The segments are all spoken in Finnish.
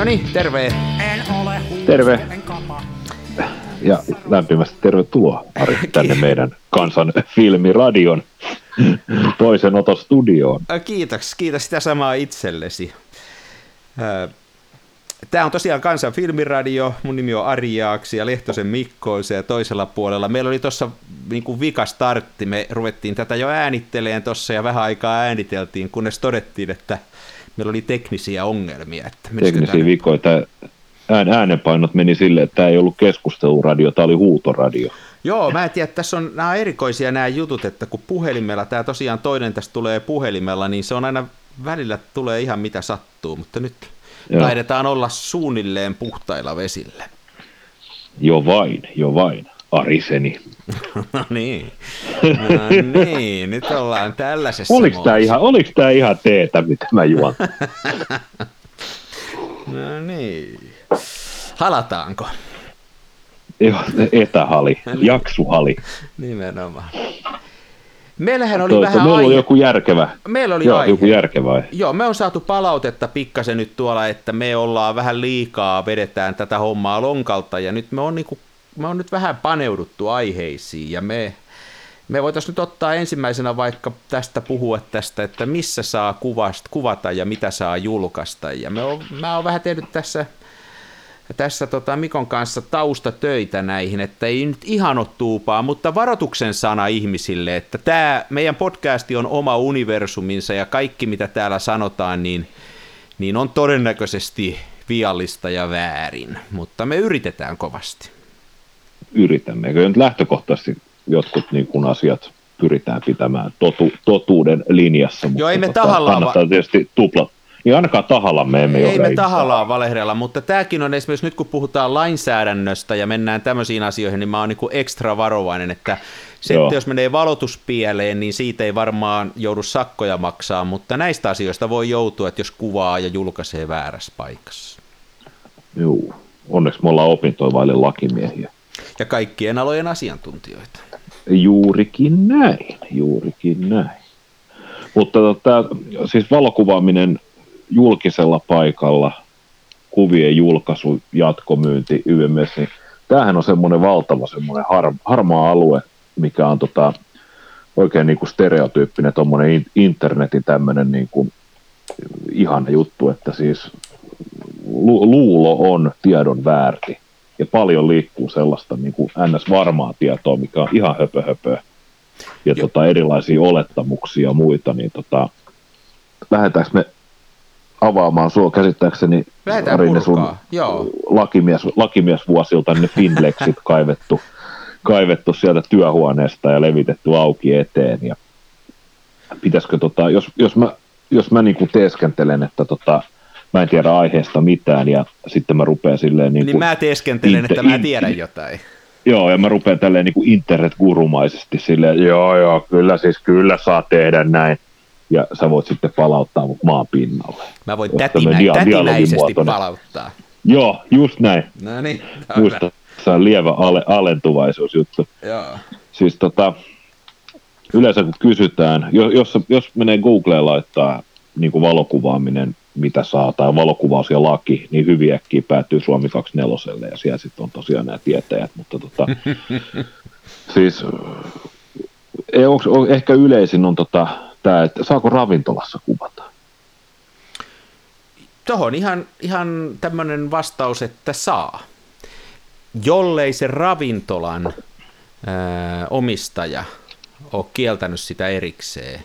No niin, terve. Terve. Ja lämpimästi tervetuloa Ari tänne meidän kansan filmiradion toisen otostudioon. Kiitos, kiitos sitä samaa itsellesi. Tämä on tosiaan Kansan filmiradio, mun nimi on Ari Jaaksi ja Lehtosen Mikko on ja toisella puolella. Meillä oli tuossa niin vika startti, me ruvettiin tätä jo äänitteleen tuossa ja vähän aikaa ääniteltiin, kunnes todettiin, että meillä oli teknisiä ongelmia. Että teknisiä vikoja. Ään, äänenpainot meni silleen, että tämä ei ollut keskusteluradio, tämä oli huutoradio. Joo, mä en tiedä, tässä on nämä erikoisia nämä jutut, että kun puhelimella, tämä tosiaan toinen tästä tulee puhelimella, niin se on aina välillä tulee ihan mitä sattuu, mutta nyt Joo. taidetaan olla suunnilleen puhtailla vesillä. Jo vain, jo vain. Ariseni. no niin, no niin, nyt ollaan tällaisessa Oliko tämä ihan, oliko tämä ihan teetä, mitä mä juon? no niin. Halataanko? Joo, etähali, jaksuhali. Nimenomaan. Meillähän oli Toista, vähän meillä aihe... oli joku järkevä. Meillä oli Joo, aihe. joku järkevä. Joo, me on saatu palautetta pikkasen nyt tuolla, että me ollaan vähän liikaa, vedetään tätä hommaa lonkalta ja nyt me on, niinku, me on nyt vähän paneuduttu aiheisiin ja me, me voitaisiin nyt ottaa ensimmäisenä vaikka tästä puhua tästä, että missä saa kuvasta, kuvata ja mitä saa julkaista. Ja me on, mä oon vähän tehnyt tässä tässä tota Mikon kanssa taustatöitä näihin, että ei nyt ihan ole tuupaa, mutta varoituksen sana ihmisille, että tämä meidän podcasti on oma universuminsa ja kaikki mitä täällä sanotaan, niin, niin on todennäköisesti viallista ja väärin, mutta me yritetään kovasti. Yritämme, eikö nyt lähtökohtaisesti jotkut niin kuin asiat pyritään pitämään totu, totuuden linjassa, mutta Joo, ei me tota, tahallaan kannattaa tietysti tuplat, niin ainakaan tahalla me emme Ei me tahallaan valehdella, mutta tämäkin on esimerkiksi nyt kun puhutaan lainsäädännöstä ja mennään tämmöisiin asioihin, niin mä oon niin ekstra varovainen, että se, että jos menee valotus pieleen, niin siitä ei varmaan joudu sakkoja maksaa, mutta näistä asioista voi joutua, että jos kuvaa ja julkaisee väärässä paikassa. Joo, onneksi me ollaan opintoivaille lakimiehiä. Ja kaikkien alojen asiantuntijoita. Juurikin näin, juurikin näin. Mutta tämä, siis valokuvaaminen julkisella paikalla kuvien julkaisu, jatkomyynti, YMS, niin tämähän on semmoinen valtava semmoinen har, harmaa alue, mikä on tota, oikein niin kuin stereotyyppinen tuommoinen internetin tämmöinen niin kuin ihana juttu, että siis lu- luulo on tiedon väärti ja paljon liikkuu sellaista niin kuin ns-varmaa tietoa, mikä on ihan höpö, höpö ja tota, erilaisia olettamuksia ja muita, niin tota, lähdetäänkö me avaamaan sua käsittääkseni Arine sun Joo. Lakimies, lakimiesvuosilta ne Finlexit kaivettu, kaivettu sieltä työhuoneesta ja levitetty auki eteen. Ja pitäisikö, tota, jos, jos mä, jos mä niinku teeskentelen, että tota, mä en tiedä aiheesta mitään ja sitten mä rupean silleen... Niin, niin mä teeskentelen, inter, että mä tiedän jotain. Joo, ja mä rupean tälleen niin internet-gurumaisesti silleen, joo joo, kyllä siis kyllä saa tehdä näin ja sä voit sitten palauttaa mut maan pinnalle. Mä voin tätinä, dia- tätinäisesti palauttaa. Joo, just näin. No niin. Muista, se on lievä ale, alentuvaisuusjuttu. Joo. Siis tota, yleensä kun kysytään, jos, jos, jos menee Googleen laittaa niin kuin valokuvaaminen, mitä saa, tai valokuvaus ja laki, niin hyvin äkkiä päätyy Suomi 24 ja siellä sitten on tosiaan nämä tietäjät, mutta tota, siis onko, ehkä yleisin on tota, tämä, että saako ravintolassa kuvata? Tuohon ihan, ihan tämmöinen vastaus, että saa. Jollei se ravintolan ää, omistaja ole kieltänyt sitä erikseen.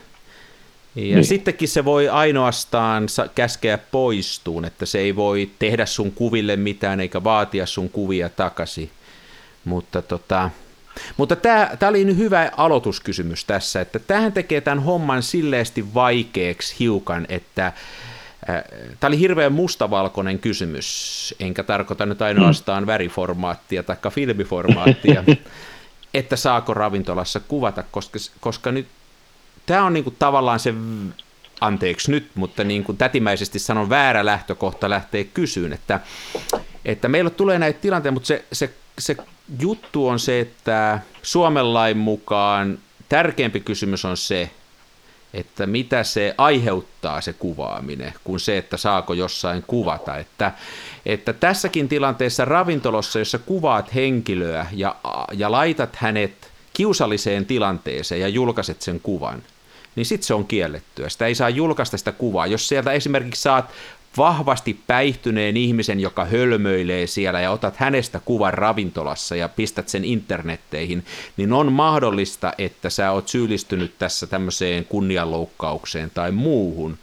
Ja niin. sittenkin se voi ainoastaan käskeä poistuun, että se ei voi tehdä sun kuville mitään eikä vaatia sun kuvia takaisin. Mutta tota, mutta tämä, tämä oli nyt hyvä aloituskysymys tässä, että tähän tekee tämän homman silleesti vaikeaksi hiukan, että äh, Tämä oli hirveän mustavalkoinen kysymys, enkä tarkoita nyt ainoastaan mm. väriformaattia tai filmiformaattia, että saako ravintolassa kuvata, koska, koska nyt tämä on niinku tavallaan se, anteeksi nyt, mutta niin kuin tätimäisesti sanon väärä lähtökohta lähtee kysyyn, että, että meillä tulee näitä tilanteita, mutta se, se, se juttu on se, että Suomen lain mukaan tärkeämpi kysymys on se, että mitä se aiheuttaa se kuvaaminen, kuin se, että saako jossain kuvata. Että, että tässäkin tilanteessa ravintolossa, jossa kuvaat henkilöä ja, ja laitat hänet kiusalliseen tilanteeseen ja julkaiset sen kuvan, niin sitten se on kiellettyä. Sitä ei saa julkaista sitä kuvaa. Jos sieltä esimerkiksi saat vahvasti päihtyneen ihmisen, joka hölmöilee siellä ja otat hänestä kuvan ravintolassa ja pistät sen internetteihin, niin on mahdollista, että sä oot syyllistynyt tässä tämmöiseen kunnianloukkaukseen tai muuhun.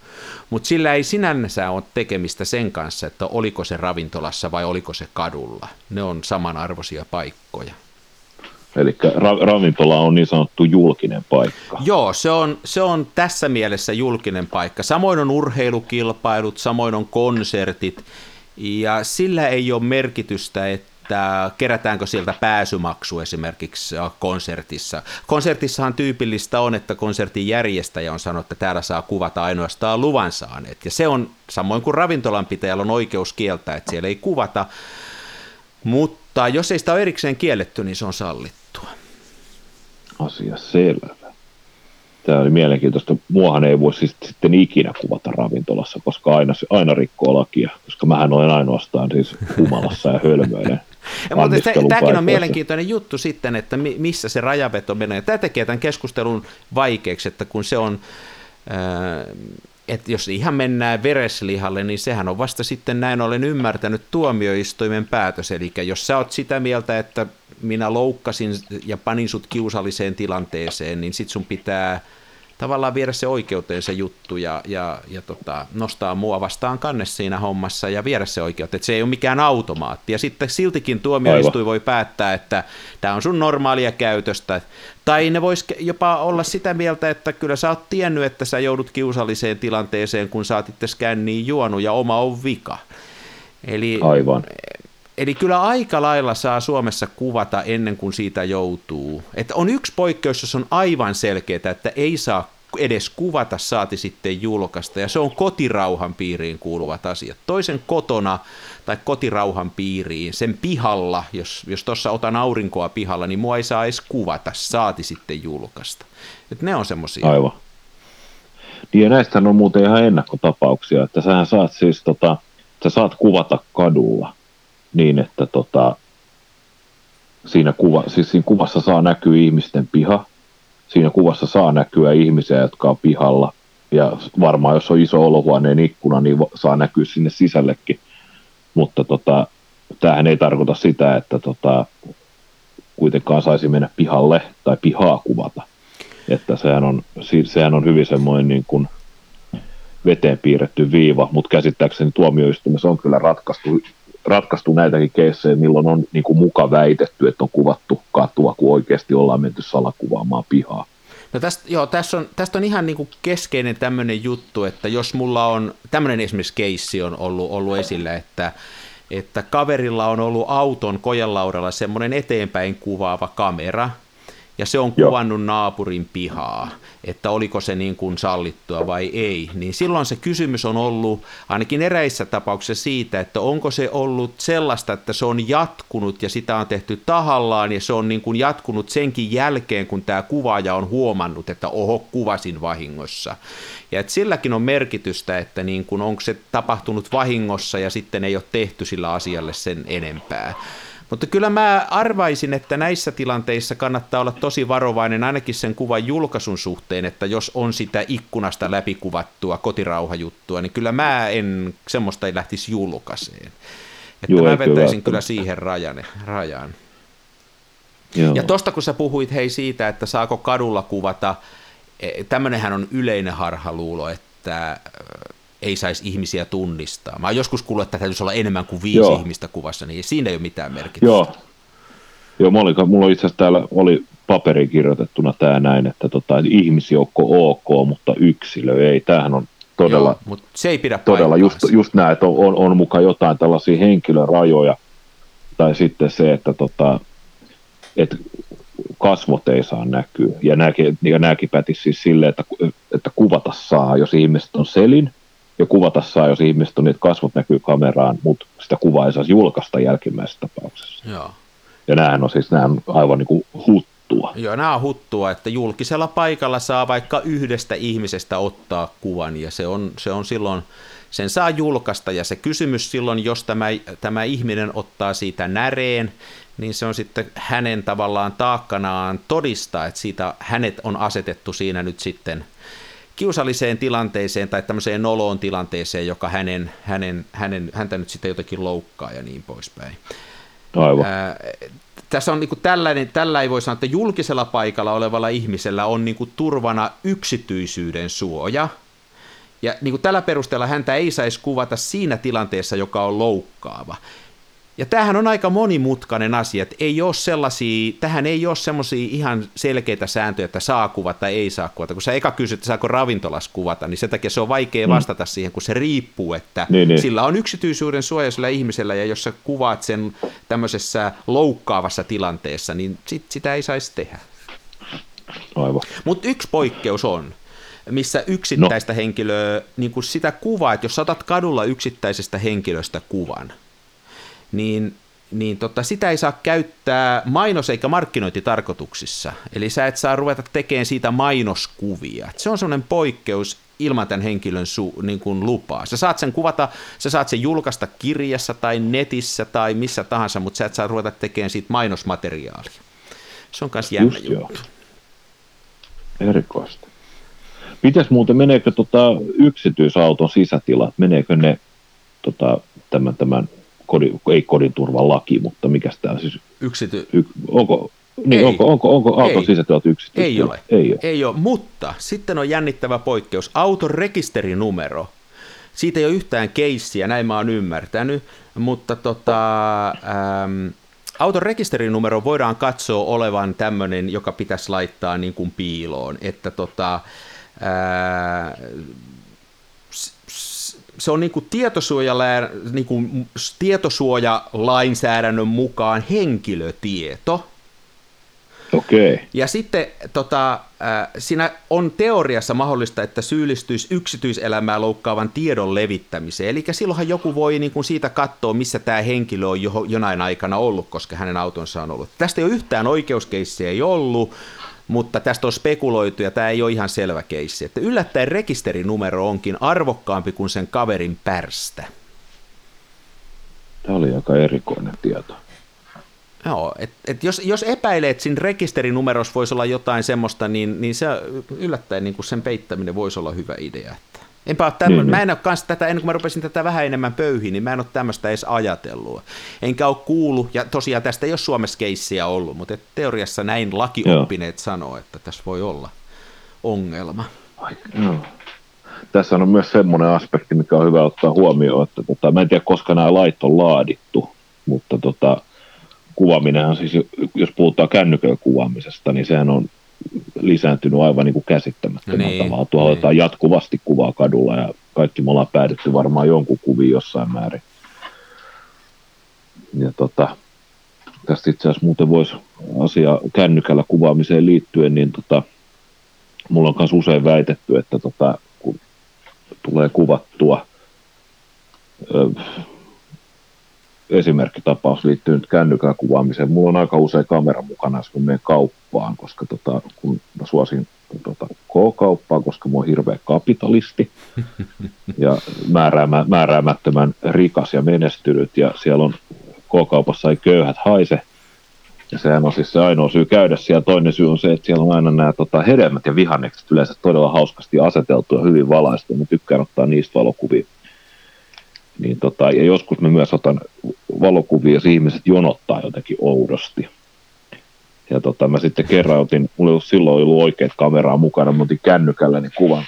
Mutta sillä ei sinänsä ole tekemistä sen kanssa, että oliko se ravintolassa vai oliko se kadulla. Ne on samanarvoisia paikkoja. Eli ra- ravintola on niin sanottu julkinen paikka. Joo, se on, se on tässä mielessä julkinen paikka. Samoin on urheilukilpailut, samoin on konsertit, ja sillä ei ole merkitystä, että kerätäänkö sieltä pääsymaksu esimerkiksi konsertissa. Konsertissahan tyypillistä on, että konsertin järjestäjä on sanonut, että täällä saa kuvata ainoastaan luvan saaneet. Ja se on samoin kuin ravintolanpitäjällä on oikeus kieltää, että siellä ei kuvata. Mutta jos ei sitä ole erikseen kielletty, niin se on sallittu asia selvä. Tämä oli mielenkiintoista. Muahan ei voi siis sitten ikinä kuvata ravintolassa, koska aina, aina rikkoo lakia, koska mähän olen ainoastaan siis humalassa ja hölmöinen. Ja, mutta tämäkin on mielenkiintoinen juttu sitten, että missä se rajaveto menee. Tämä tekee tämän keskustelun vaikeaksi, että kun se on, että jos ihan mennään vereslihalle, niin sehän on vasta sitten näin olen ymmärtänyt tuomioistuimen päätös. Eli jos sä oot sitä mieltä, että minä loukkasin ja panin sut kiusalliseen tilanteeseen, niin sit sun pitää tavallaan viedä se oikeuteen se juttu ja, ja, ja tota, nostaa mua vastaan kanne siinä hommassa ja viedä se oikeuteen. Että se ei ole mikään automaatti. Ja sitten siltikin tuomioistuin voi päättää, että tämä on sun normaalia käytöstä. Tai ne vois jopa olla sitä mieltä, että kyllä sä oot tiennyt, että sä joudut kiusalliseen tilanteeseen, kun sä oot itse skänniin juonut ja oma on vika. Eli Aivan. Eli kyllä aika lailla saa Suomessa kuvata ennen kuin siitä joutuu. Että on yksi poikkeus, jos on aivan selkeää, että ei saa edes kuvata, saati sitten julkaista, ja se on kotirauhan piiriin kuuluvat asiat. Toisen kotona tai kotirauhan piiriin, sen pihalla, jos, jos tuossa otan aurinkoa pihalla, niin mua ei saa edes kuvata, saati sitten julkaista. Et ne on semmoisia. Aivan. Niin ja näistä on muuten ihan ennakkotapauksia, että sähän saat siis tota, sä saat kuvata kadulla – niin, että tota, siinä, kuva, siis siinä kuvassa saa näkyä ihmisten piha, siinä kuvassa saa näkyä ihmisiä, jotka on pihalla, ja varmaan jos on iso olohuoneen ikkuna, niin saa näkyä sinne sisällekin, mutta tota, tämähän ei tarkoita sitä, että tota, kuitenkaan saisi mennä pihalle tai pihaa kuvata. Että sehän on, sehän on hyvin semmoinen niin kuin veteen piirretty viiva, mutta käsittääkseni tuomioistuimessa on kyllä ratkaistu ratkaistu näitäkin keissejä, milloin on niin kuin muka väitetty, että on kuvattu katua, kun oikeasti ollaan menty salakuvaamaan pihaa. No tästä, joo, tässä on, tästä on ihan niin kuin keskeinen tämmöinen juttu, että jos mulla on, tämmöinen esimerkiksi keissi on ollut, ollut esillä, että, että kaverilla on ollut auton kojelaudalla semmoinen eteenpäin kuvaava kamera, ja se on kuvannut Joo. naapurin pihaa, että oliko se niin kuin sallittua vai ei, niin silloin se kysymys on ollut ainakin eräissä tapauksissa siitä, että onko se ollut sellaista, että se on jatkunut ja sitä on tehty tahallaan ja se on niin kuin jatkunut senkin jälkeen, kun tämä kuvaaja on huomannut, että oho, kuvasin vahingossa. Ja että silläkin on merkitystä, että niin kuin onko se tapahtunut vahingossa ja sitten ei ole tehty sillä asialle sen enempää. Mutta kyllä mä arvaisin, että näissä tilanteissa kannattaa olla tosi varovainen ainakin sen kuvan julkaisun suhteen, että jos on sitä ikkunasta läpikuvattua kotirauhajuttua, niin kyllä mä en semmoista ei lähtisi julkaiseen. Että Joo, mä vetäisin kyllä siihen rajan. rajan. Joo. Ja tosta kun sä puhuit hei siitä, että saako kadulla kuvata, e, tämmöinenhän on yleinen harhaluulo, että ei saisi ihmisiä tunnistaa. Mä oon joskus kuullut, että täytyisi olla enemmän kuin viisi Joo. ihmistä kuvassa, niin siinä ei ole mitään merkitystä. Joo, Joo mulla, mulla itse asiassa täällä oli paperi kirjoitettuna tämä näin, että tota, ihmisjoukko ok, mutta yksilö ei. Tämähän on todella, Joo, mutta se ei pidä todella just, just näin, että on, on, on mukaan jotain tällaisia henkilörajoja, tai sitten se, että tota, et kasvot ei saa näkyä. Ja nämäkin, ja nämäkin pätisi siis silleen, että, että kuvata saa, jos ihmiset on selin, ja kuvata saa, jos ihmiset on, niin kasvot näkyy kameraan, mutta sitä kuvaa ei saisi julkaista jälkimmäisessä tapauksessa. Joo. Ja näähän on siis näähän on aivan niin kuin huttua. Joo, nämä on huttua, että julkisella paikalla saa vaikka yhdestä ihmisestä ottaa kuvan ja se on, se on silloin, sen saa julkaista ja se kysymys silloin, jos tämä, tämä ihminen ottaa siitä näreen, niin se on sitten hänen tavallaan taakkanaan todistaa, että siitä hänet on asetettu siinä nyt sitten kiusalliseen tilanteeseen tai tämmöiseen noloon tilanteeseen, joka hänen, hänen, hänen, häntä nyt sitten jotenkin loukkaa ja niin poispäin. Aivan. Ää, tässä on niin kuin tällainen, tällä ei voi sanoa, että julkisella paikalla olevalla ihmisellä on niin kuin turvana yksityisyyden suoja, ja niin kuin tällä perusteella häntä ei saisi kuvata siinä tilanteessa, joka on loukkaava. Ja tämähän on aika monimutkainen asia, että ei ole sellaisia, tähän ei ole semmoisia ihan selkeitä sääntöjä, että saa kuvata tai ei saa kuvata. Kun sä eka kysyt, että saako ravintolas kuvata, niin sen takia se on vaikea mm. vastata mm. siihen, kun se riippuu, että niin, niin. sillä on yksityisyyden suoja sillä ihmisellä, ja jos sä kuvaat sen tämmöisessä loukkaavassa tilanteessa, niin sit sitä ei saisi tehdä. Aivan. Mutta yksi poikkeus on, missä yksittäistä no. henkilöä, niin kuin sitä kuvaa, että jos otat kadulla yksittäisestä henkilöstä kuvan – niin, niin tota, sitä ei saa käyttää mainos- eikä markkinointitarkoituksissa. Eli sä et saa ruveta tekemään siitä mainoskuvia. Se on semmoinen poikkeus ilman tämän henkilön su, niin kuin lupaa. Sä saat sen kuvata, sä saat sen julkaista kirjassa tai netissä tai missä tahansa, mutta sä et saa ruveta tekemään siitä mainosmateriaalia. Se on myös jännä Just juttu. Joo. Erikoista. Mites muuten, meneekö tota yksityisauton sisätilat, meneekö ne tota, tämän, tämän kodin, ei kodinturvan laki, mutta mikä tämä siis? Yksity... Y, onko, niin, ei. onko, onko, onko auton ei. sisätilat yksityistä? Ei ole. Ei ole. Ei ole, mutta sitten on jännittävä poikkeus. Auton rekisterinumero. Siitä ei ole yhtään keissiä, näin mä oon ymmärtänyt, mutta tota, ähm, auton rekisterinumero voidaan katsoa olevan tämmöinen, joka pitäisi laittaa niin kuin piiloon, että tota, ää, se on niin kuin tietosuojalä, niin kuin tietosuojalainsäädännön mukaan henkilötieto. Okei. Okay. Ja sitten tota, siinä on teoriassa mahdollista, että syyllistyisi yksityiselämää loukkaavan tiedon levittämiseen. Eli silloinhan joku voi niin kuin siitä katsoa, missä tämä henkilö on jo, jonain aikana ollut, koska hänen autonsa on ollut. Tästä ei ole yhtään oikeuskeissiä ei ollut, mutta tästä on spekuloitu ja tämä ei ole ihan selvä keissi. Että yllättäen rekisterinumero onkin arvokkaampi kuin sen kaverin pärstä. Tämä oli aika erikoinen tieto. Joo, et, et jos, jos epäilee, että siinä rekisterinumerossa voisi olla jotain semmoista, niin, niin se yllättäen niin kuin sen peittäminen voisi olla hyvä idea. Enpä ole tämmö, niin, mä en ole kanssa tätä, ennen kuin mä rupesin tätä vähän enemmän pöyhiin, niin mä en ole tämmöistä edes ajatellut. Enkä ole kuullut, ja tosiaan tästä ei ole Suomessa keissiä ollut, mutta teoriassa näin lakioppineet sanoo, että tässä voi olla ongelma. Ai, no. Tässä on myös semmoinen aspekti, mikä on hyvä ottaa huomioon, että tota, mä en tiedä, koska nämä lait on laadittu, mutta tota, kuvaaminenhan siis, jos puhutaan kännyköllä kuvaamisesta, niin sehän on lisääntynyt aivan niin kuin käsittämättömällä niin, tavalla. Tuolla niin. jatkuvasti kuvaa kadulla ja kaikki me ollaan päädytty varmaan jonkun kuviin jossain määrin. Ja tota, tästä itse asiassa muuten voisi asia kännykällä kuvaamiseen liittyen, niin tota, mulla on myös usein väitetty, että tota, kun tulee kuvattua ö, esimerkkitapaus liittyy nyt kännykän kuvaamiseen. Mulla on aika usein kamera mukana, kun menen kauppaan, koska tota, kun mä suosin tota, K-kauppaa, koska mä oon hirveä kapitalisti ja määräämä, määräämättömän rikas ja menestynyt ja siellä on K-kaupassa ei köyhät haise. Ja sehän on siis se ainoa syy käydä siellä. Toinen syy on se, että siellä on aina nämä tota, hedelmät ja vihannekset yleensä todella hauskasti aseteltu ja hyvin valaistu. Mä tykkään ottaa niistä valokuvia. Niin tota, ja joskus mä myös otan valokuvia, jos ihmiset jonottaa jotenkin oudosti. Ja tota, mä sitten kerran otin, mulla ei ollut silloin ollut oikeat kameraa mukana, mä otin kännykälläni kuvan.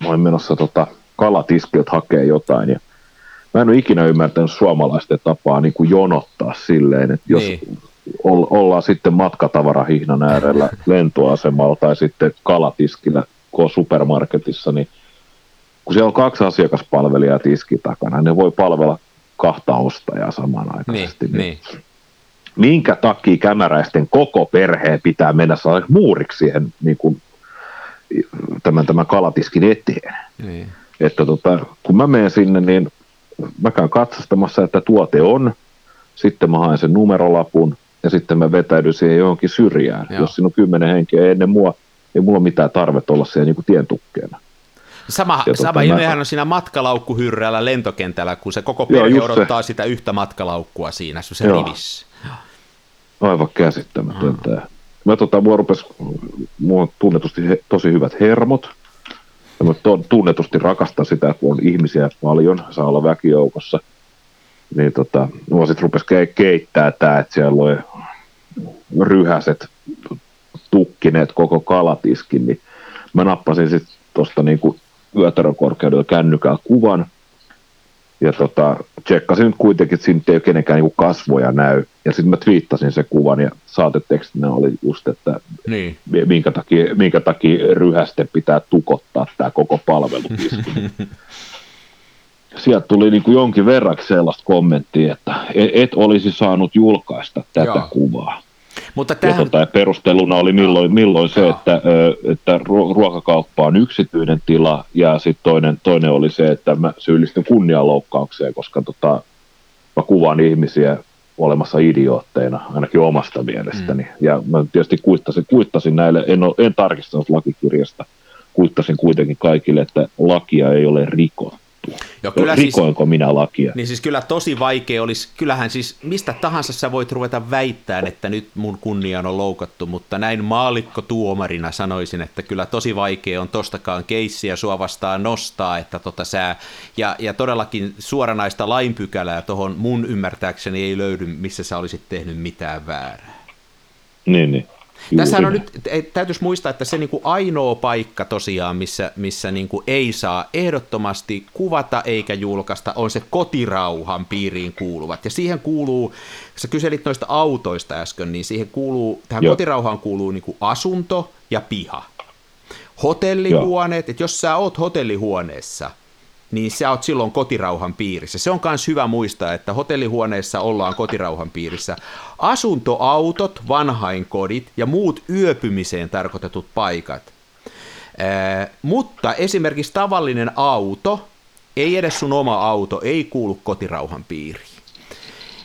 Mä olin menossa tota, kalatiskilta hakee jotain ja mä en ole ikinä ymmärtänyt suomalaisten tapaa niin kuin jonottaa silleen, että jos niin. ollaan sitten matkatavarahihnan äärellä lentoasemalla tai sitten kalatiskillä supermarketissa, niin kun siellä on kaksi asiakaspalvelijaa tiski takana, ne voi palvella kahta ostajaa samanaikaisesti. Niin, niin. Minkä takia kämäräisten koko perheen pitää mennä muuriksi siihen niin kuin, tämän, tämän kalatiskin eteen? Niin. Että tota, kun mä menen sinne, niin mä käyn katsastamassa, että tuote on, sitten mä haen sen numerolapun, ja sitten mä vetäydyn siihen johonkin syrjään. Joo. Jos siinä on kymmenen henkeä ennen mua, ei mulla ole mitään tarvetta olla siellä niin kuin tien tukkeena. Sama, Ja sama tota, ilmehän mä- on siinä matkalaukkuhyrrällä lentokentällä, kun se koko Joo, perhe se. odottaa sitä yhtä matkalaukkua siinä, se Joo. rivissä. Aivan käsittämätöntä. Mm. Mä tota, mua rupes, mulla on tunnetusti he, tosi hyvät hermot. Ja mä to, tunnetusti rakastan sitä, kun on ihmisiä paljon, saa olla väkijoukossa. Niin tota, mua sit rupes ke- keittää tää, että siellä oli ryhäset tukkineet koko kalatiskin, niin mä nappasin sitten tuosta niinku yötärökorkeudelta kännykällä kuvan, ja tota, tsekkasin nyt kuitenkin, että siinä ei kenenkään niinku kasvoja näy. Ja sitten mä twiittasin sen kuvan ja saatetekstinä oli just, että Niin. minkä takia, minkä takia ryhäste pitää tukottaa tämä koko palvelutiski. Sieltä tuli niin kuin jonkin verran sellaista kommenttia, että et, et olisi saanut julkaista tätä. Joo. kuvaa. Mutta Ja, tähän, tota, ja perusteluna oli milloin, milloin se, että, että ruo- ruokakauppa on yksityinen tila, ja sitten toinen, toinen oli se, että mä syyllistyn kunnianloukkaukseen, koska tota, mä kuvaan ihmisiä olemassa idiootteina, ainakin omasta mielestäni. Mm. Ja mä tietysti kuittasin, kuittasin näille, en, ole, en tarkistanut lakikirjasta, kuittasin kuitenkin kaikille, että lakia ei ole rikottu. jo, kyllä siis, Rikoinko minä lakia? niin siis kyllä tosi vaikea olisi, kyllähän siis mistä tahansa sä voit ruveta väittämään, että nyt mun kunniaan on loukattu, mutta näin maalikko tuomarina sanoisin, että kyllä tosi vaikea on tostakaan keissiä sua vastaan nostaa, että tota sä, ja, ja todellakin suoranaista lainpykälää tuohon mun ymmärtääkseni ei löydy, missä sä olisit tehnyt mitään väärää. Niin, niin. Tässähän on nyt, täytyisi muistaa, että se niinku ainoa paikka tosiaan, missä, missä niinku ei saa ehdottomasti kuvata eikä julkaista, on se kotirauhan piiriin kuuluvat. Ja siihen kuuluu, sä kyselit noista autoista äsken, niin siihen kuuluu, tähän Joo. kotirauhaan kuuluu niinku asunto ja piha. Hotellihuoneet, että jos sä oot hotellihuoneessa, niin sä oot silloin kotirauhan piirissä. Se on myös hyvä muistaa, että hotellihuoneessa ollaan kotirauhan piirissä. Asuntoautot, vanhainkodit ja muut yöpymiseen tarkoitetut paikat. Ää, mutta esimerkiksi tavallinen auto, ei edes sun oma auto, ei kuulu kotirauhan piiriin.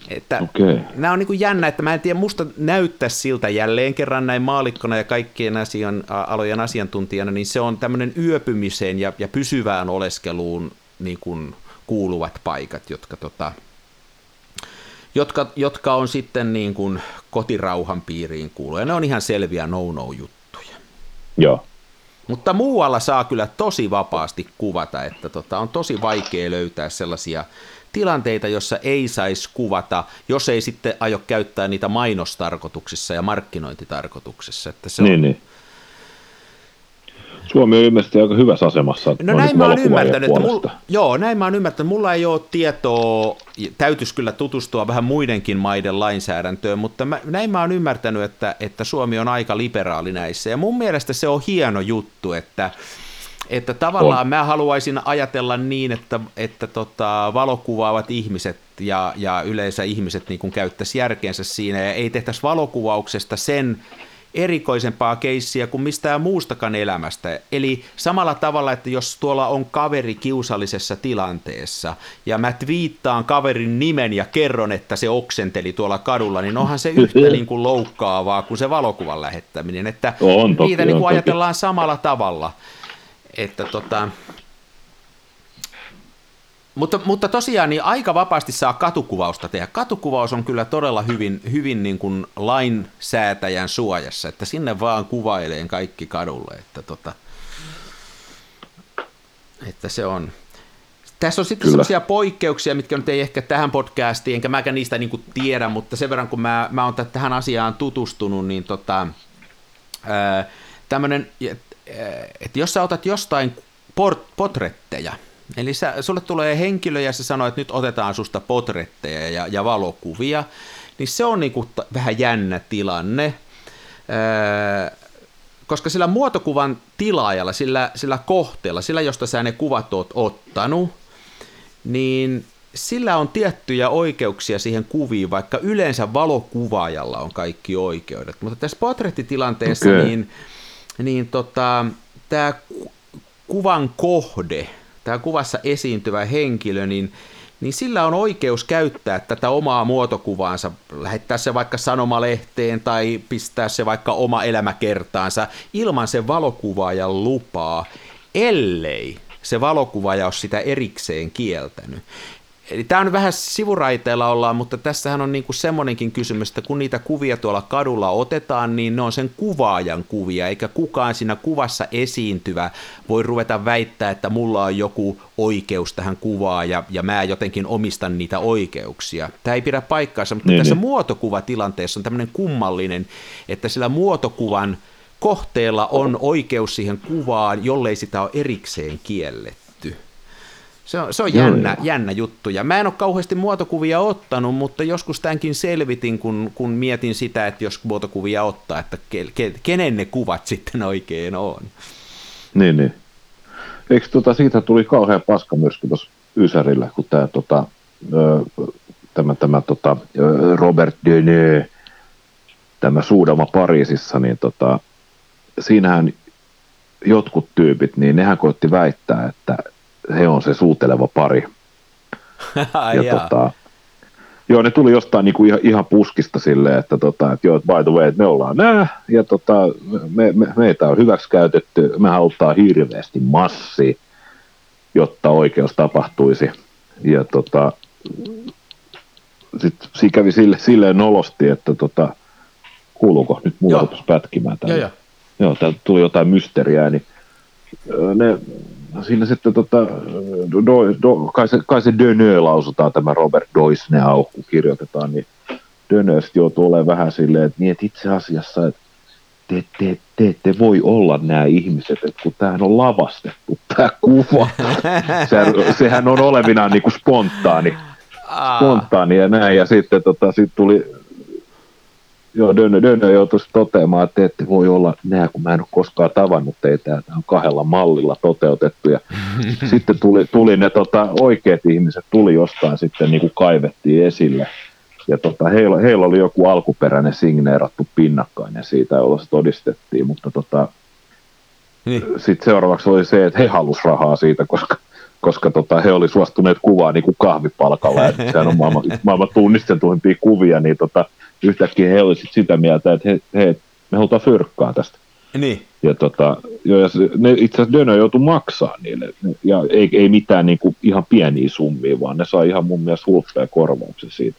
Että Okei. Nämä on niin kuin jännä, että mä en tiedä, musta näyttää siltä jälleen kerran näin maalikkona ja kaikkien asian, alojen asiantuntijana, niin se on tämmöinen yöpymiseen ja, ja pysyvään oleskeluun niin kuin kuuluvat paikat, jotka, tota, jotka, jotka on sitten niin kuin kotirauhan piiriin kuulu. Ja ne on ihan selviä no-no-juttuja. Joo. Mutta muualla saa kyllä tosi vapaasti kuvata, että tota, on tosi vaikea löytää sellaisia tilanteita, jossa ei saisi kuvata, jos ei sitten aio käyttää niitä mainostarkoituksissa ja markkinointitarkoituksessa. Että se Niin, on, niin. Suomi on ilmeisesti aika hyvässä asemassa. No näin niin mä oon ymmärtänyt, että mulla, joo, näin mä oon ymmärtänyt, mulla ei ole tietoa, täytyisi kyllä tutustua vähän muidenkin maiden lainsäädäntöön, mutta mä, näin mä oon ymmärtänyt, että, että Suomi on aika liberaali näissä, ja mun mielestä se on hieno juttu, että, että tavallaan On. mä haluaisin ajatella niin, että, että tota, valokuvaavat ihmiset ja, ja yleensä ihmiset niin käyttäisi järkeensä siinä, ja ei tehtäisi valokuvauksesta sen erikoisempaa keissiä kuin mistään muustakaan elämästä. Eli samalla tavalla, että jos tuolla on kaveri kiusallisessa tilanteessa ja mä twiittaan kaverin nimen ja kerron, että se oksenteli tuolla kadulla, niin onhan se yhtä niin kuin loukkaavaa kuin se valokuvan lähettäminen. Että On toki, niitä niin on kuin toki. ajatellaan samalla tavalla. Että tota, mutta, mutta tosiaan niin aika vapaasti saa katukuvausta tehdä. Katukuvaus on kyllä todella hyvin, hyvin niin kuin lainsäätäjän suojassa, että sinne vaan kuvaileen kaikki kadulle. Että, tota, että se on. Tässä on sitten sellaisia poikkeuksia, mitkä nyt ei ehkä tähän podcastiin, enkä mäkään niistä niin kuin tiedä, mutta sen verran kun mä, mä oon tähän asiaan tutustunut, niin tota, ää, tämmönen, että et jos sä otat jostain port, potretteja, eli sä, sulle tulee henkilö ja se sanoo, että nyt otetaan susta potretteja ja, ja valokuvia, niin se on niinku t- vähän jännä tilanne, ää, koska sillä muotokuvan tilaajalla, sillä, sillä kohteella, sillä josta sä ne kuvat oot ottanut, niin sillä on tiettyjä oikeuksia siihen kuviin, vaikka yleensä valokuvaajalla on kaikki oikeudet. Mutta tässä portrettitilanteessa Okei. niin, niin tota, tämä kuvan kohde, tämä kuvassa esiintyvä henkilö, niin, niin sillä on oikeus käyttää tätä omaa muotokuvaansa, lähettää se vaikka sanomalehteen tai pistää se vaikka oma elämäkertaansa ilman sen valokuvaajan lupaa, ellei se valokuvaaja ole sitä erikseen kieltänyt. Eli tämä on vähän sivuraiteella ollaan, mutta tässähän on niinku semmoinenkin kysymys, että kun niitä kuvia tuolla kadulla otetaan, niin ne on sen kuvaajan kuvia, eikä kukaan siinä kuvassa esiintyvä voi ruveta väittää, että mulla on joku oikeus tähän kuvaan ja, ja mä jotenkin omistan niitä oikeuksia. Tämä ei pidä paikkaansa, mutta niin, tässä niin. muotokuvatilanteessa on tämmöinen kummallinen, että sillä muotokuvan kohteella on oikeus siihen kuvaan, jollei sitä ole erikseen kielletty. Se on, se on jännä, joo, jännä juttu. Ja mä en ole kauheasti muotokuvia ottanut, mutta joskus tämänkin selvitin, kun, kun mietin sitä, että jos muotokuvia ottaa, että ke, ke, kenen ne kuvat sitten oikein on. Niin, niin. Eikö tota, siitä tuli kauhean paska myöskin tuossa Ysärillä, kun tämä tota, tämä, tämä tota, Robert Deneux, tämä suudama Pariisissa, niin tota, siinähän jotkut tyypit, niin nehän koitti väittää, että he on se suuteleva pari. ja tota, joo, ne tuli jostain niinku ihan, ihan puskista silleen, että, tota, että joo, by the way, että me ollaan nää, ja tota, me, me, meitä on hyväksikäytetty, me halutaan hirveästi massi, jotta oikeus tapahtuisi. Ja tota, sitten siinä kävi sille, silleen nolosti, että tota, kuuluuko nyt mulla pätkimään täällä. Joo, joo. joo, tuli jotain mysteriää, niin ne siinä sitten tota, do, do, kai, se, kai se Dönö lausutaan tämä Robert Doisneau, kun kirjoitetaan, niin Dönö sitten joutuu olemaan vähän silleen, että, niin, että itse asiassa, että te, te, te ette voi olla nämä ihmiset, että kun tämähän on lavastettu, tämä kuva. sehän, sehän on olevinaan niin kuin spontaani, spontaani ja näin, ja sitten tota, sit tuli Joo, Dönö, Dönö joutui toteamaan, että te ette voi olla nämä, kun mä en ole koskaan tavannut teitä, tämä on kahdella mallilla toteutettu. Ja sitten tuli, tuli ne tota, oikeat ihmiset, tuli jostain sitten niin kuin kaivettiin esille. Ja tota, heillä, heillä, oli joku alkuperäinen signeerattu pinnakkainen siitä, jolla se todistettiin, mutta tota, niin. sitten seuraavaksi oli se, että he halusivat rahaa siitä, koska koska tota, he oli suostuneet kuvaa niin kuin kahvipalkalla, ja sehän on maailman, maailman tunnistetuimpia kuvia, niin tota, yhtäkkiä he olisivat sitä mieltä, että he, he, me halutaan fyrkkaa tästä. Niin. Ja, tota, jo, ja ne, itse asiassa Dönö joutui maksaa niille, ja ei, ei mitään niin kuin, ihan pieniä summia, vaan ne sai ihan mun mielestä hulppea korvauksen siitä,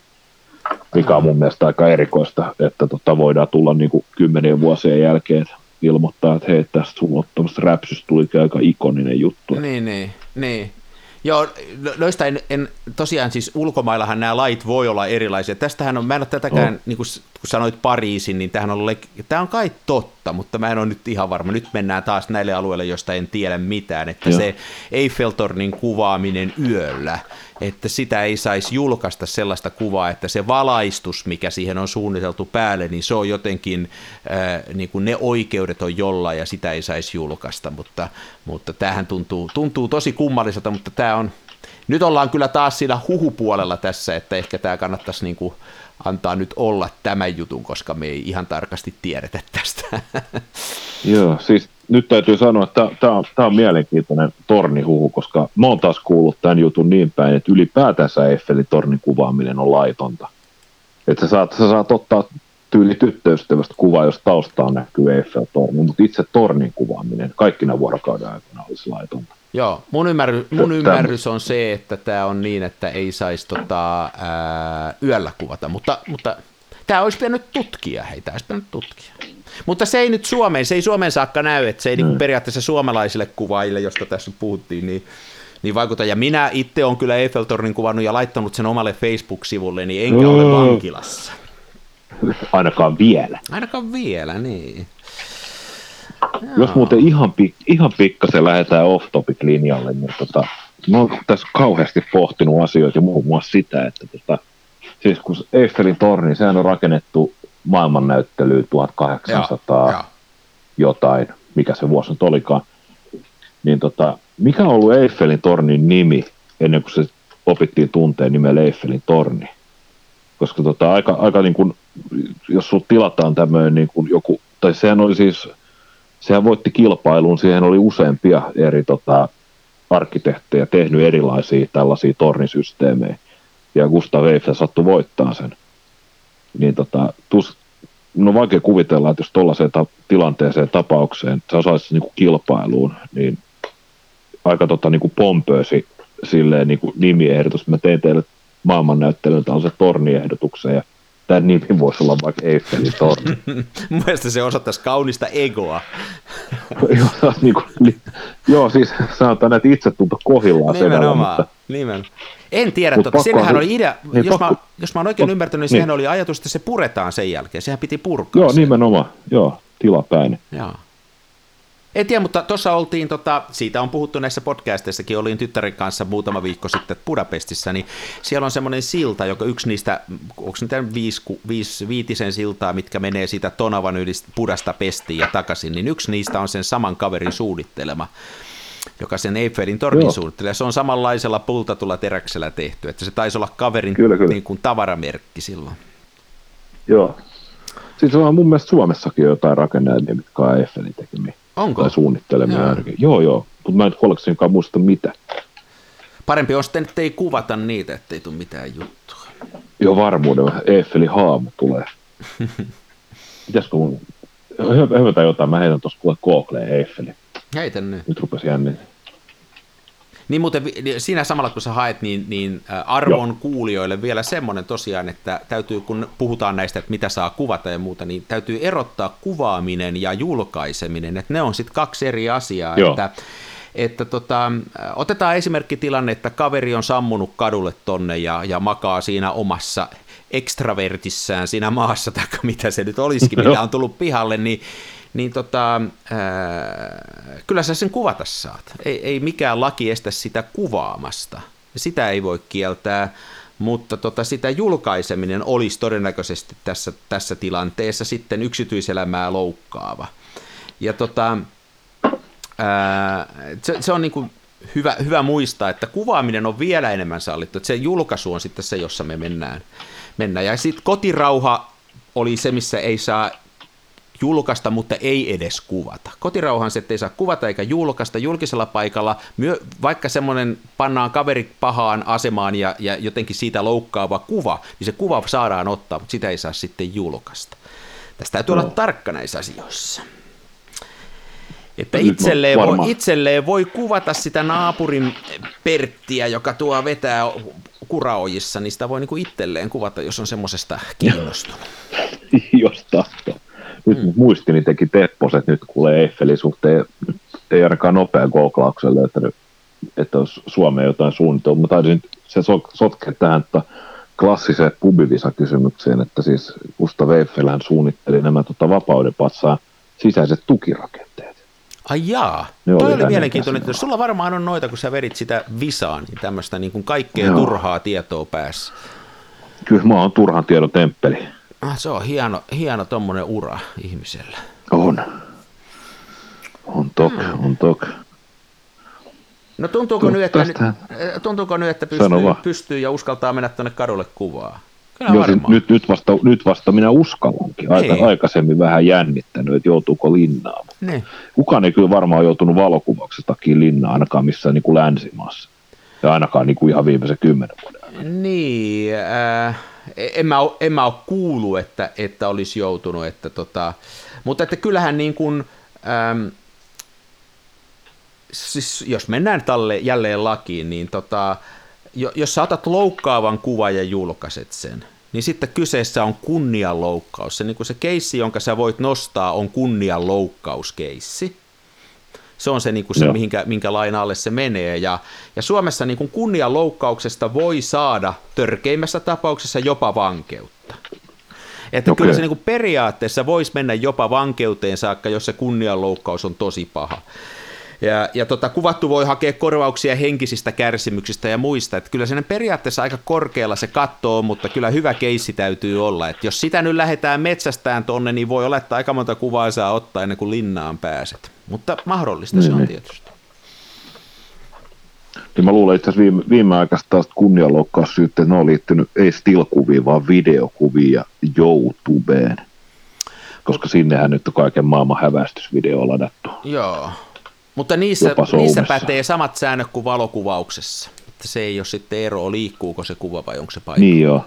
mikä on mun mielestä aika erikoista, että tota, voidaan tulla niin kuin kymmenien vuosien jälkeen ilmoittaa, että hei, tästä sun räpsystä tuli aika ikoninen juttu. Niin, niin, niin. Joo, no, noista en, en, tosiaan siis ulkomaillahan nämä lait voi olla erilaisia. Tästähän on, mä en ole tätäkään, oh. niin kuin, kun sanoit Pariisin, niin tämähän on, tämä on kai totta, mutta mä en ole nyt ihan varma. Nyt mennään taas näille alueille, joista en tiedä mitään, että Joo. se Eiffeltornin kuvaaminen yöllä, että sitä ei saisi julkaista sellaista kuvaa, että se valaistus, mikä siihen on suunniteltu päälle, niin se on jotenkin, äh, niin kuin ne oikeudet on jolla ja sitä ei saisi julkaista, mutta, mutta tämähän tuntuu, tuntuu tosi kummalliselta, mutta tämä on, nyt ollaan kyllä taas siinä huhupuolella tässä, että ehkä tämä kannattaisi niin kuin antaa nyt olla tämän jutun, koska me ei ihan tarkasti tiedetä tästä. Joo, siis nyt täytyy sanoa, että tämä on, tämä on mielenkiintoinen tornihuhu, koska mä oon taas kuullut tämän jutun niin päin, että ylipäätänsä Eiffelin tornin kuvaaminen on laitonta. Että sä saat, sä saat ottaa tyyli tyttöystävästä kuvaa, jos taustaan näkyy Eiffel-torni, mutta itse tornin kuvaaminen kaikkina vuorokauden aikana olisi laitonta. Joo, mun, ymmärry, mun ymmärrys on se, että tämä on niin, että ei saisi tota, ää, yöllä kuvata, mutta, mutta tämä olisi pitänyt tutkia, hei, tämä olisi pitänyt tutkia. Mutta se ei nyt Suomeen, se ei Suomeen saakka näy, että se ei mm. niin periaatteessa suomalaisille kuvaajille, josta tässä puhuttiin, niin, niin vaikuta. Ja minä itse olen kyllä Eiffeltornin kuvannut ja laittanut sen omalle Facebook-sivulle, niin enkä ole vankilassa. Ainakaan vielä. Ainakaan vielä, niin. Joo. Jos muuten ihan, pik, ihan pikkasen lähdetään off-topic-linjalle, niin tota, mä oon tässä kauheasti pohtinut asioita ja muun muassa sitä, että tota, siis kun Eiffelin torni, sehän on rakennettu maailmannäyttelyyn 1800 ja, jotain, mikä se vuosi nyt olikaan, niin tota, mikä on ollut Eiffelin tornin nimi ennen kuin se opittiin tunteen nimellä Eiffelin torni? Koska tota, aika, aika niin kuin, jos sinulla tilataan tämmöinen niin kuin joku, tai sehän oli siis, sehän voitti kilpailun, siihen oli useampia eri tota, arkkitehtejä tehnyt erilaisia tällaisia tornisysteemejä, ja Gustav Eiffel sattui voittaa sen. Niin tota, tus, no vaikea kuvitella, että jos tuollaiseen ta- tilanteeseen tapaukseen sä osaisi niin kilpailuun, niin aika tota, niin kuin pompöösi silleen niin kuin nimiehdotus. Mä tein teille maailmannäyttelyn tällaisen torniehdotuksen ja tämä nimi voisi olla vaikka Eiffelin torni. Mun mielestä se osoittaisi kaunista egoa. joo, niin kuin, joo, siis sanotaan, että itsetunto kohillaan sedällä, mutta... Nimenomaan. En tiedä, mutta siinähän oli idea, niin, jos, pakko, mä, jos mä oon oikein ymmärtänyt, niin, niin sehän oli ajatus, että se puretaan sen jälkeen, sehän piti purkaa. Joo, se. nimenomaan, joo, tilapäinen. Joo. En tiedä, mutta tuossa oltiin, tota, siitä on puhuttu näissä podcasteissakin, olin tyttären kanssa muutama viikko sitten Budapestissa, niin siellä on semmoinen silta, joka yksi niistä, onko niitä viisi, viisi, viitisen siltaa, mitkä menee siitä Tonavan yli Budasta Pestiin ja takaisin, niin yksi niistä on sen saman kaverin suunnittelema joka sen Eiffelin tornin suunnittelee. Se on samanlaisella pultatulla teräksellä tehty, että se taisi olla kaverin kyllä, kyllä. Niin kuin tavaramerkki silloin. Joo. Siis on mun mielestä Suomessakin jotain rakennelmia, mitkä on Eiffelin tekemiä. Onko? Tai suunnittelemia joo. ainakin. Joo, joo. Mutta mä en kollektionkaan muista mitä. Parempi on sitten, että ei kuvata niitä, ettei tule mitään juttua. Joo, varmuudella. Eiffelin haamu tulee. Pitäisikö mun... Hyvä jotain, mä heitän tuossa kuule Googleen Eiffelin. Heitä nyt. Nyt rupesi jännittää. Niin muuten siinä samalla kun sä haet, niin, niin arvon Joo. kuulijoille vielä semmoinen tosiaan, että täytyy, kun puhutaan näistä, että mitä saa kuvata ja muuta, niin täytyy erottaa kuvaaminen ja julkaiseminen, että ne on sitten kaksi eri asiaa, Joo. että että tota, otetaan esimerkkitilanne, että kaveri on sammunut kadulle tonne ja, ja makaa siinä omassa ekstravertissään siinä maassa, tai mitä se nyt olisikin, mitä on tullut pihalle, niin niin tota, ää, kyllä sä sen kuvata saat. Ei, ei mikään laki estä sitä kuvaamasta. Sitä ei voi kieltää, mutta tota, sitä julkaiseminen olisi todennäköisesti tässä, tässä tilanteessa sitten yksityiselämää loukkaava. Ja tota, ää, se, se on niin kuin hyvä, hyvä muistaa, että kuvaaminen on vielä enemmän sallittu, että se julkaisu on sitten se, jossa me mennään. mennään. Ja sitten kotirauha oli se, missä ei saa julkaista, mutta ei edes kuvata. Kotirauhan se, ei saa kuvata eikä julkaista julkisella paikalla, myö, vaikka semmoinen pannaan kaveri pahaan asemaan ja, ja jotenkin siitä loukkaava kuva, niin se kuva saadaan ottaa, mutta sitä ei saa sitten julkaista. Tästä täytyy no. olla tarkka näissä asioissa. Että itselleen voi, itselleen voi kuvata sitä naapurin Perttiä, joka tuo vetää kuraojissa, niin sitä voi niinku itselleen kuvata, jos on semmoisesta kiinnostunut. jos tahtoo nyt mm. muistini teki Tepposet nyt kuulee Eiffelin suhteen, ei ainakaan nopea googlauksella löytänyt, että olisi Suomeen jotain suunnitelmaa, mutta taisin se sotkea tähän että klassiseen pubivisa-kysymykseen, että siis Gustav Eiffelhän suunnitteli nämä tota, vapauden patsaan sisäiset tukirakenteet. Ai jaa, ne toi oli, oli mielenkiintoinen. Että sulla varmaan on noita, kun sä vedit sitä visaa, niin tämmöistä niin kuin kaikkea Joo. turhaa tietoa päässä. Kyllä mä oon turhan tiedon temppeli. Ah, se on hieno, hieno tommonen ura ihmisellä. On. On tok, hmm. on tok. No tuntuuko, nyt, että, eh, tuntuuko nyt, että pystyy, pystyy ja uskaltaa mennä tuonne kadulle kuvaa? Kyllä Joo, siis nyt, nyt, vasta, nyt vasta minä uskallankin. Aika, niin. aikaisemmin vähän jännittänyt, että joutuuko linnaan. Niin. Kukaan ei kyllä varmaan joutunut valokuvauksestakin linnaan, ainakaan missään niin kuin länsimaassa. Ja ainakaan niin kuin ihan viimeisen kymmenen vuoden Niin, äh, en mä, en mä ole kuullut, että, että olisi joutunut, että tota, mutta että kyllähän niin kuin, äm, siis jos mennään talle jälleen lakiin, niin tota, jos sä otat loukkaavan kuvan ja julkaiset sen, niin sitten kyseessä on kunnianloukkaus. Se, niin kuin se keissi, jonka sä voit nostaa, on kunnianloukkauskeissi. Se on se, niin kuin se mihinkä, minkä lain alle se menee. Ja, ja Suomessa niin kuin kunnianloukkauksesta voi saada törkeimmässä tapauksessa jopa vankeutta. Että okay. kyllä se niin kuin periaatteessa voisi mennä jopa vankeuteen saakka, jos se kunnianloukkaus on tosi paha. Ja, ja tota, kuvattu voi hakea korvauksia henkisistä kärsimyksistä ja muista. Että kyllä sen periaatteessa aika korkealla se katto on, mutta kyllä hyvä keissi täytyy olla. Että jos sitä nyt lähdetään metsästään tonne, niin voi olla, että aika monta kuvaa saa ottaa ennen kuin linnaan pääset. Mutta mahdollista niin, se on niin. tietysti. Niin mä luulen itse asiassa viime, viimeaikaista kunnianloukkaussyytteet, ne on liittynyt ei still-kuviin, vaan videokuviin ja YouTubeen. Koska sinnehän nyt on kaiken maailman hävästysvideo ladattu. Joo, Mutta niissä, niissä pätee samat säännöt kuin valokuvauksessa. Että se ei ole sitten ero, liikkuuko se kuva vai onko se paikka. Niin joo.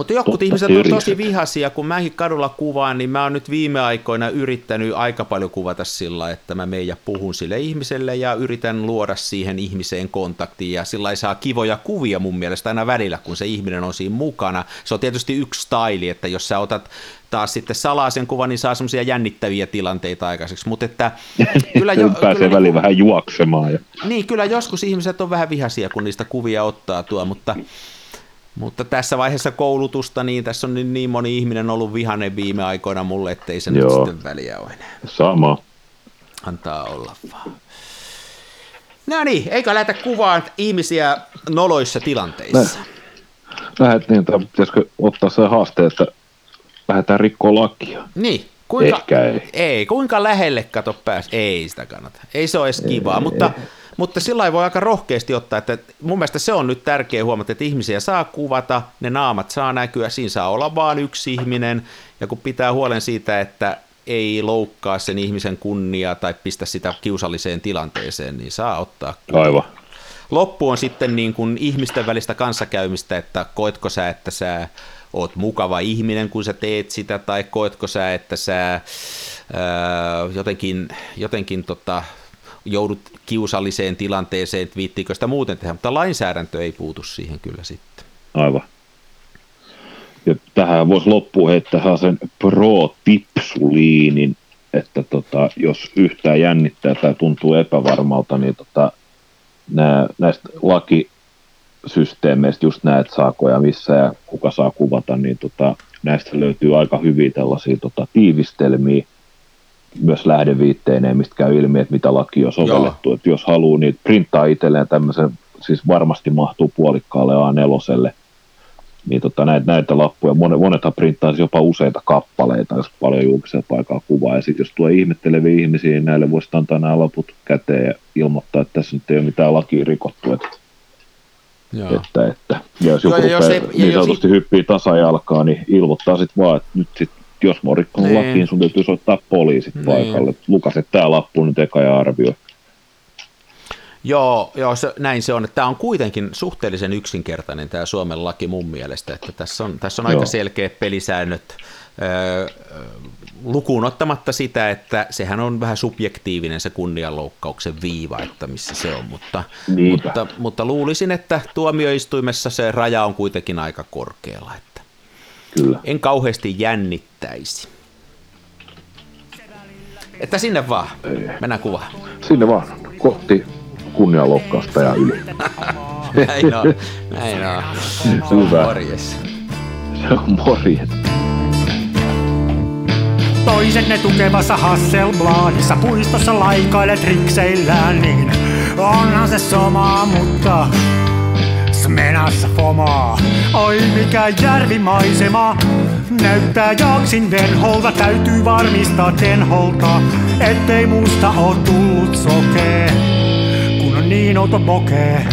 Mutta jotkut ihmiset on tosi vihaisia, kun mäkin kadulla kuvaan, niin mä oon nyt viime aikoina yrittänyt aika paljon kuvata sillä, että mä menen ja puhun sille ihmiselle ja yritän luoda siihen ihmiseen kontaktiin ja sillä saa kivoja kuvia mun mielestä aina välillä, kun se ihminen on siinä mukana. Se on tietysti yksi staili, että jos sä otat taas sitten salaisen kuvan, niin saa semmoisia jännittäviä tilanteita aikaiseksi, mutta että kyllä jo, Pääsee kyllä, väliin niin, vähän juoksemaan. Ja... Niin, kyllä joskus ihmiset on vähän vihaisia, kun niistä kuvia ottaa tuo, mutta mutta tässä vaiheessa koulutusta, niin tässä on niin, niin moni ihminen ollut vihainen viime aikoina mulle, ettei se Joo. nyt sitten väliä ole enää. Sama. Antaa olla vaan. No niin, eikä lähdetä kuvaan ihmisiä noloissa tilanteissa. Lähet niin, tai pitäisikö ottaa se haaste, että lähdetään rikkoa lakia? Niin. Kuinka, Ehkä ei. Ei, kuinka lähelle kato pääs? Ei sitä kannata. Ei se ole edes kivaa, ei, mutta ei mutta sillä voi aika rohkeasti ottaa, että mun mielestä se on nyt tärkeä huomata, että ihmisiä saa kuvata, ne naamat saa näkyä, siinä saa olla vain yksi ihminen, ja kun pitää huolen siitä, että ei loukkaa sen ihmisen kunnia tai pistä sitä kiusalliseen tilanteeseen, niin saa ottaa. Aivan. Loppu on sitten niin kuin ihmisten välistä kanssakäymistä, että koetko sä, että sä oot mukava ihminen, kun sä teet sitä, tai koetko sä, että sä ää, jotenkin, jotenkin tota, joudut kiusalliseen tilanteeseen, että viittiikö sitä muuten tehdä, mutta lainsäädäntö ei puutu siihen kyllä sitten. Aivan. Ja tähän voisi loppuun heittää sen pro-tipsuliinin, että tota, jos yhtään jännittää tai tuntuu epävarmalta, niin tota, nää, näistä lakisysteemeistä just näet saako ja missä ja kuka saa kuvata, niin tota, näistä löytyy aika hyviä tällaisia tota, tiivistelmiä, myös lähdeviitteineen, mistä käy ilmi, että mitä laki on sovellettu. Että jos haluaa, niin printtaa itselleen tämmöisen, siis varmasti mahtuu puolikkaalle A4, niin tota, näitä, näitä lappuja, monet, monethan printtaisi jopa useita kappaleita, jos paljon julkisella paikalla kuvaa, ja sitten jos tuo ihmetteleviä ihmisiä, niin näille voisi antaa nämä laput käteen ja ilmoittaa, että tässä nyt ei ole mitään lakia rikottu, että Joo. Että, että, ja jos joku Joo, jos ei, niin sanotusti jos... hyppii tasajalkaa, niin ilmoittaa sitten vaan, että nyt sit jos mä oon rikkonut niin. lakiin, sun täytyy soittaa poliisit niin. paikalle. Lukaset tää lappu nyt eka ja arvioi. Joo, joo se, näin se on. Tämä on kuitenkin suhteellisen yksinkertainen tämä Suomen laki mun mielestä, että tässä on, tässä on aika selkeät pelisäännöt öö, lukuun ottamatta sitä, että sehän on vähän subjektiivinen se kunnianloukkauksen viiva, että missä se on, mutta, mutta, mutta luulisin, että tuomioistuimessa se raja on kuitenkin aika korkealla. Kyllä. En kauheasti jännittäisi. Että sinne vaan. Ei. Mennään kuvaan. Sinne vaan. Kohti kunnianloukkausta ja yli. näin on. Näin on. Hyvä. morjes. Se on morjes. Toisenne tukevassa Hasselbladissa puistossa laikailet rikseillään, niin onhan se sama, mutta menassa fomaa. Oi mikä järvimaisema, näyttää jaksin venholta. Täytyy varmistaa tenholta, ettei musta oo tullut sokee, kun on niin outo pokee.